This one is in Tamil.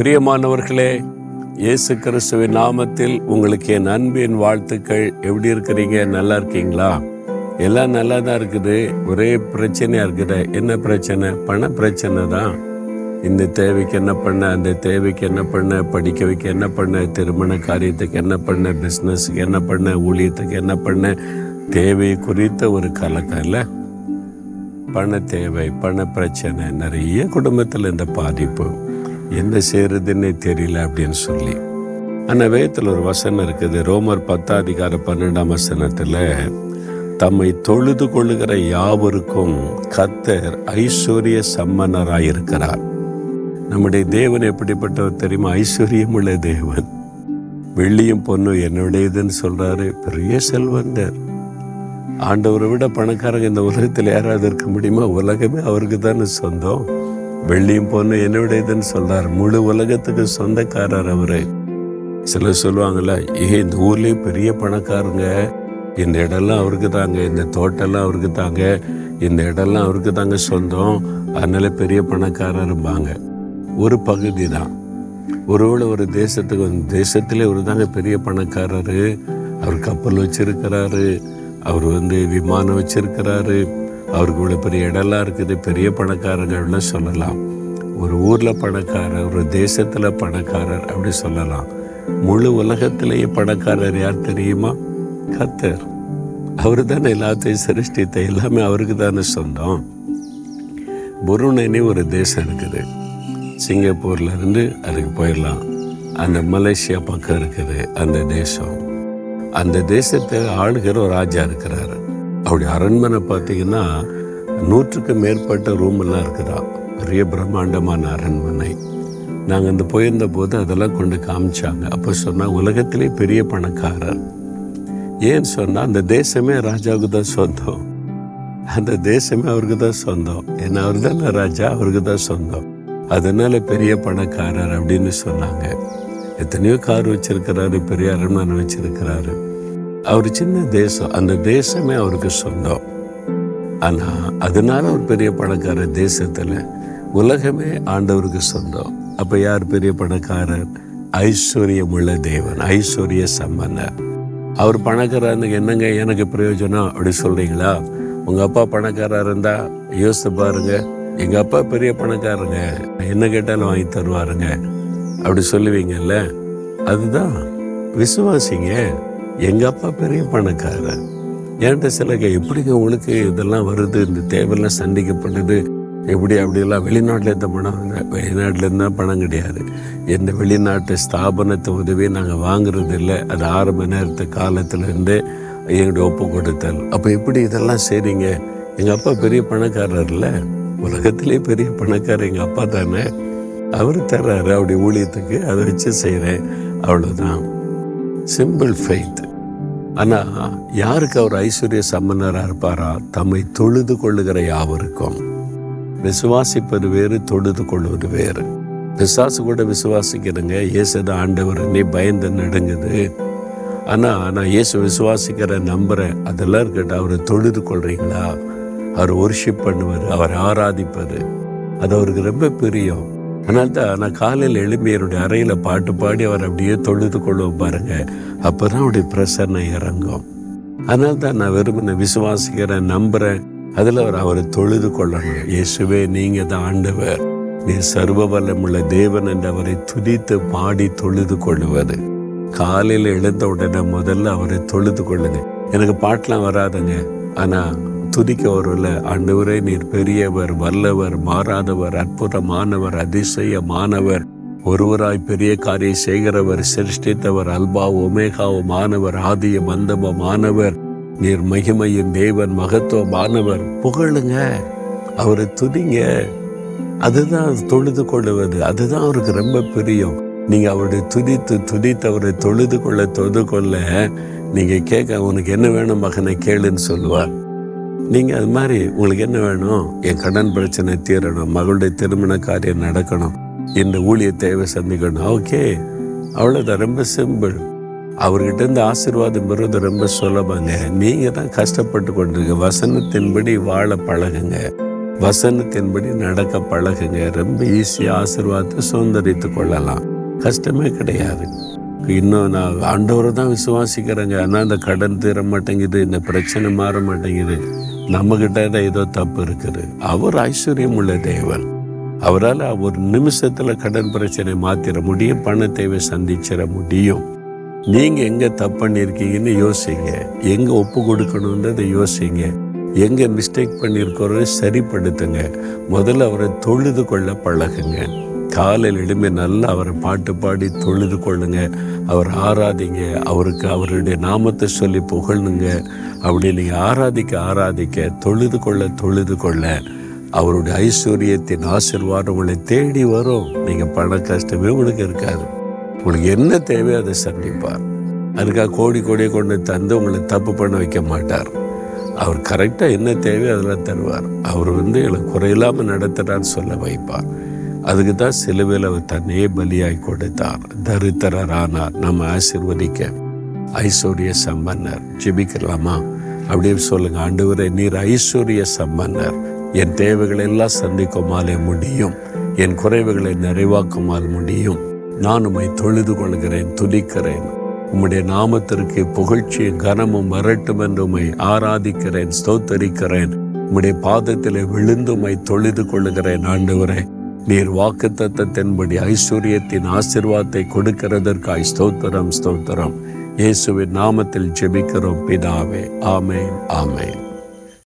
பிரியமானவர்களே இயேசு கிறிஸ்துவின் நாமத்தில் உங்களுக்கு என் அன்பின் வாழ்த்துக்கள். எப்படி இருக்கிறீங்க? நல்லா இருக்கீங்களா? எல்லாம் நல்லா தான் இருக்குது. ஒரே பிரச்சனையாக இருக்குது. என்ன பிரச்சனை? பண பிரச்சனை தான். இந்த தேவைக்கு என்ன பண்ண? அந்த தேவைக்கு என்ன பண்ண? படிக்க வைக்க என்ன பண்ண? திருமண காரியத்துக்கு என்ன பண்ண? பிஸ்னஸுக்கு என்ன பண்ண? ஊழியத்துக்கு என்ன பண்ண? தேவை குறித்த ஒரு கலக்கம் இல்லை. பண தேவை பண பிரச்சனை நிறைய குடும்பத்தில் இந்த பாதிப்பு. என்ன செய்யறதுன்னே தெரியல அப்படின்னு சொல்லி. ஆனால் வேதத்தில் ஒரு வசனம் இருக்குது. ரோமர் பத்தாதிகார பன்னெண்டாம் வசனத்தில் தம்மை தொழுது கொள்ளுகிற யாவருக்கும் கத்தர் ஐஸ்வர்ய சம்மனராயிருக்கிறார். நம்முடைய தேவன் எப்படிப்பட்டவர் தெரியுமா? ஐஸ்வர்யமுள்ள தேவன். வெள்ளியும் பொண்ணும் என்னுடையதுன்னு சொல்றாரு. பெரிய செல்வந்தர். ஆண்டவரை விட பணக்காரங்க இந்த உலகத்தில் யாராவது இருக்க முடியுமா? உலகமே அவருக்கு தானே சொந்தம். வெள்ளியும் பொண்ணு என்னுடையதுன்னு சொல்றார். முழு உலகத்துக்கு சொந்தக்காரர் அவரு. சிலர் சொல்லுவாங்கல்ல ஏ இந்த ஊர்லயே பெரிய பணக்காரங்க. இந்த இடம்லாம் அவருக்கு தாங்க. இந்த தோட்டம்லாம் அவருக்கு தாங்க. இந்த இடம்லாம் அவருக்கு தாங்க சொந்தம். அதனால பெரிய பணக்காரரும்பாங்க. ஒரு பகுதி தான். ஒருவேளை ஒரு தேசத்துக்கு வந்து தேசத்திலே ஒரு தாங்க பெரிய பணக்காரரு. அவர் கப்பல் வச்சிருக்கிறாரு. அவர் வந்து விமானம் வச்சிருக்கிறாரு. அவருக்கு இவ்வளோ பெரிய இடம்லாம் இருக்குது. பெரிய பணக்காரர்கள்லாம் சொல்லலாம். ஒரு ஊரில் பணக்காரர் ஒரு தேசத்தில் பணக்காரர் அப்படி சொல்லலாம். முழு உலகத்திலேயே பணக்காரர் யார் தெரியுமா? கத்தர். அவர் தானே எல்லாத்தையும் சிருஷ்டித்த எல்லாமே அவருக்கு தானே சொந்தம். புருணைன்னு ஒரு தேசம் இருக்குது. சிங்கப்பூர்ல இருந்து அதுக்கு போயிடலாம். அந்த மலேசியா பக்கம் இருக்குது அந்த தேசம். அந்த தேசத்தை ஆளுகிற ஒரு ராஜா இருக்கிறாரு. அப்படி அரண்மனை பார்த்தீங்கன்னா நூற்றுக்கு மேற்பட்ட ரூமெல்லாம் இருக்குதா. பெரிய பிரம்மாண்டமான அரண்மனை. நாங்கள் அந்த போயிருந்த போது அதெல்லாம் கொண்டு காமிச்சாங்க. அப்போ சொன்னால் உலகத்திலே பெரிய பணக்காரர். ஏன்னு சொன்னால் அந்த தேசமே ராஜாவுக்கு தான் சொந்தம். அந்த தேசமே அவருக்கு தான் சொந்தம். ஏன்னா அவர் தானே ராஜா அவருக்கு தான் சொந்தம். அதனால பெரிய பணக்காரர் அப்படின்னு சொன்னாங்க. எத்தனையோ கார் வச்சிருக்கிறாரு பெரிய அரண்மனை வச்சிருக்கிறாரு. அவர் சின்ன தேசம் அந்த தேசமே அவருக்கு சொந்தம். ஆனால் அதனால ஒரு பெரிய பணக்காரர் தேசத்தில் உலகமே ஆண்டவருக்கு சொந்தம். அப்போ யார் பெரிய பணக்காரர்? ஐஸ்வர்யமுள்ள தேவன் ஐஸ்வர்ய சம்பந்தர். அவர் பணக்காரன்னு என்னங்க எனக்கு பிரயோஜனம் அப்படி சொல்கிறீங்களா உங்கள் அப்பா பணக்காரா இருந்தால் யோசித்து பாருங்க. எங்கள் அப்பா பெரிய பணக்காரங்க என்ன கேட்டாலும் வாங்கி தருவாருங்க. அப்படி சொல்லுவீங்கல்ல? அதுதான். விசுவாசிங்க. எங்க அப்பா பெரிய பணக்காரர். என்கிட்ட சிலங்க எப்படிங்க உங்களுக்கு இதெல்லாம் வருது இந்த தேவையெல்லாம் சந்திக்கப்படுது எப்படி அப்படியெல்லாம் வெளிநாட்டில் இருந்த பணம் வெளிநாட்டில் இருந்தால் பணம் கிடையாது. எந்த வெளிநாட்டு ஸ்தாபனத்தை உதவி நாங்கள் வாங்குறது இல்லை. அது மணி நேரத்து காலத்துலேருந்து எங்களுடைய ஒப்பு கொடுத்தல். அப்போ எப்படி இதெல்லாம் செய்றீங்க? எங்கள் அப்பா பெரிய பணக்காரர் இல்லை. உலகத்திலே பெரிய பணக்காரர் எங்கள் அப்பா தானே. அவர் தர்றாரு அப்படி ஊழியத்துக்கு. அதை வச்சு செய்கிறேன் அவ்வளோதான் சிம்பிள் ஃபெய்த்து ஆனால் யாருக்கு அவர் ஐஸ்வர்ய சம்பந்தராக இருப்பாரா? தம்மை தொழுது கொள்ளுகிற யாவருக்கும். விசுவாசிப்பது வேறு தொழுது கொள்வது வேறு. விசுவாசு கூட விசுவாசிக்கிறேங்க இயேசுதான் ஆண்டவர். நீ பயந்து நடுங்குது. ஆனால் நான் இயேசு விசுவாசிக்கிற நம்புகிறேன் அதெல்லாம் இருக்கட்டும். அவரை தொழுது கொள்றீங்களா? அவர் ஒர்ஷிப் பண்ணுவார். அவர் ஆராதிப்பது அது அவருக்கு ரொம்ப பிரியம். ஆனால் தான் நான் காலையில் எழுப்பி என்னுடைய அறையில் பாட்டு பாடி அவர் அப்படியே தொழுது கொள்வோம் பாருங்க. அப்பதான் அவருடைய பிரசன்னை இறங்கும். அதனால தான் நான் விரும்பின விசுவாசிக்கிறேன் நம்புகிறேன் அதில் அவர் அவரை தொழுது கொள்ளணும். இயேசுவே நீங்கள் தான் ஆண்டவர். நீ சர்வ வல்லமுள்ள தேவன் என்று அவரை துதித்து பாடி தொழுது கொள்ளுவது. காலையில் எழுந்த உடனே முதல்ல அவரை தொழுது கொள்ளுங்க. எனக்கு பாட்டெலாம் வராதுங்க. ஆனால் துதிக்க வரும்ல ஆண்டவரே நீர் பெரியவர் வல்லவர் மாறாதவர் அற்புதமானவர் அதிசயமானவர். ஒருவராய் பெரிய காரியம் செய்கிறவர் சிருஷ்டித்தவர் அல்பா ஒமேகாவும் மாணவர் ஆதிய மந்தபமானவர் நீர் மகிமையின் தேவன் மகத்துவமானவர். புகழுங்க அவரை துதிங்க. அதுதான் தொழுது கொள்ளுவது. அதுதான் அவருக்கு ரொம்ப பிரியம். நீங்க அவருடைய துதித்து துதித்து அவரை தொழுது கொள்ள தொழுது கொள்ள நீங்க கேட்க உனக்கு என்ன வேணும் மகனை? கேளுன்னு சொல்லுவார். நீங்கள் அது மாதிரி உங்களுக்கு என்ன வேணும்? என் கடன் பிரச்சனை தீரணும். மகளுடைய திருமண காரியம் நடக்கணும். இந்த ஊழிய தேவை சந்திக்கணும். ஓகே. அவ்வளோதான் ரொம்ப சிம்பிள். அவர்கிட்ட இருந்து ஆசீர்வாதம் பெறுவது ரொம்ப சுலபங்க. நீங்கள் தான் கஷ்டப்பட்டு கொண்டிருக்க. வசனத்தின்படி வாழ பழகுங்க. வசனத்தின்படி நடக்க பழகுங்க. ரொம்ப ஈஸியாக ஆசீர்வாதத்தை சுதந்திரித்து கொள்ளலாம். கஷ்டமே கிடையாது. இன்னும் நான் ஆண்டவரை தான் விசுவாசிக்கிறேங்க. ஆனால் இந்த கடன் தீர மாட்டேங்குது. இந்த பிரச்சனை மாற மாட்டேங்குது. நம்மக்கிட்ட தான் ஏதோ தப்பு இருக்குது. அவர் ஐஸ்வர்யம் உள்ள தேவன். அவரால் ஒரு நிமிஷத்தில் கடன் பிரச்சனை மாற்றிட முடியும் பண தேவை சந்திச்சிட முடியும். நீங்கள் எங்கே தப்பு பண்ணியிருக்கீங்கன்னு யோசிங்க. எங்கே ஒப்பு கொடுக்கணுன்றதை யோசிங்க. எங்கே மிஸ்டேக் பண்ணியிருக்கிறோன்னு சரிப்படுத்துங்க. முதல்ல அவரை தொழுது கொள்ள பழகுங்க. காலையில் எழும்பி நல்லா அவரை பாட்டு பாடி தொழுது கொள்ளுங்க. அவர் ஆராதிங்க அவருக்கு அவருடைய நாமத்தை சொல்லி புகழ்னுங்க அப்படி நீங்கள் ஆராதிக்க ஆராதிக்க தொழுது கொள்ள தொழுது கொள்ள அவருடைய ஐஸ்வர்யத்தின் ஆசிர்வாதம் உங்களை தேடி வரும். நீங்கள் பண கஷ்டமே உங்களுக்கு இருக்காது. உங்களுக்கு என்ன தேவையோ அதை சந்திப்பார். அதுக்காக கோடி கோடியை கொண்டு தந்து உங்களை தப்பு பண்ண வைக்க மாட்டார். அவர் கரெக்டாக என்ன தேவையோ அதெல்லாம் தருவார். அவர் வந்து எனக்கு குறையில்லாமல் நடத்துகிறான்னு சொல்ல வைப்பார். அதுக்கு தான் சிலுவையில் அவர் தன்னையே பலியாய் கொடுத்தார் தரித்திரரானார் நம்ம ஆசிர்வதிக்க. ஐஸ்வர்ய சம்பன்னர் ஜெபிக்கலாமா? அப்படின்னு சொல்லுங்க ஆண்டவரே நீர் ஐஸ்வர்ய சம்பன்னர். என் தேவைகளை எல்லாம் சந்திக்குமாலே முடியும். என் குறைவுகளை நிறைவாக்குமால் முடியும். நான் உம்மை தொழுது கொள்கிறேன் துதிக்கிறேன். உம்முடைய நாமத்திற்கு புகழ்ச்சியும் கனமும் வரட்டும் என்று உம்மை ஆராதிக்கிறேன் ஸ்தோத்தரிக்கிறேன். உம்முடைய பாதத்தில் விழுந்து உம்மை தொழுது கொள்ளுகிறேன் ஆண்டவரே. நீர் வாக்கு தத்தத்தின்படி ஐஸ்வர்யத்தின் ஆசிர்வாதத்தை கொடுக்கிறதற்காய் ஸ்தோத்திரம் ஸ்தோத்திரம். இயேசுவின் நாமத்தில் ஜெபிக்கிறோம் பிதாவே. ஆமேன் ஆமேன்.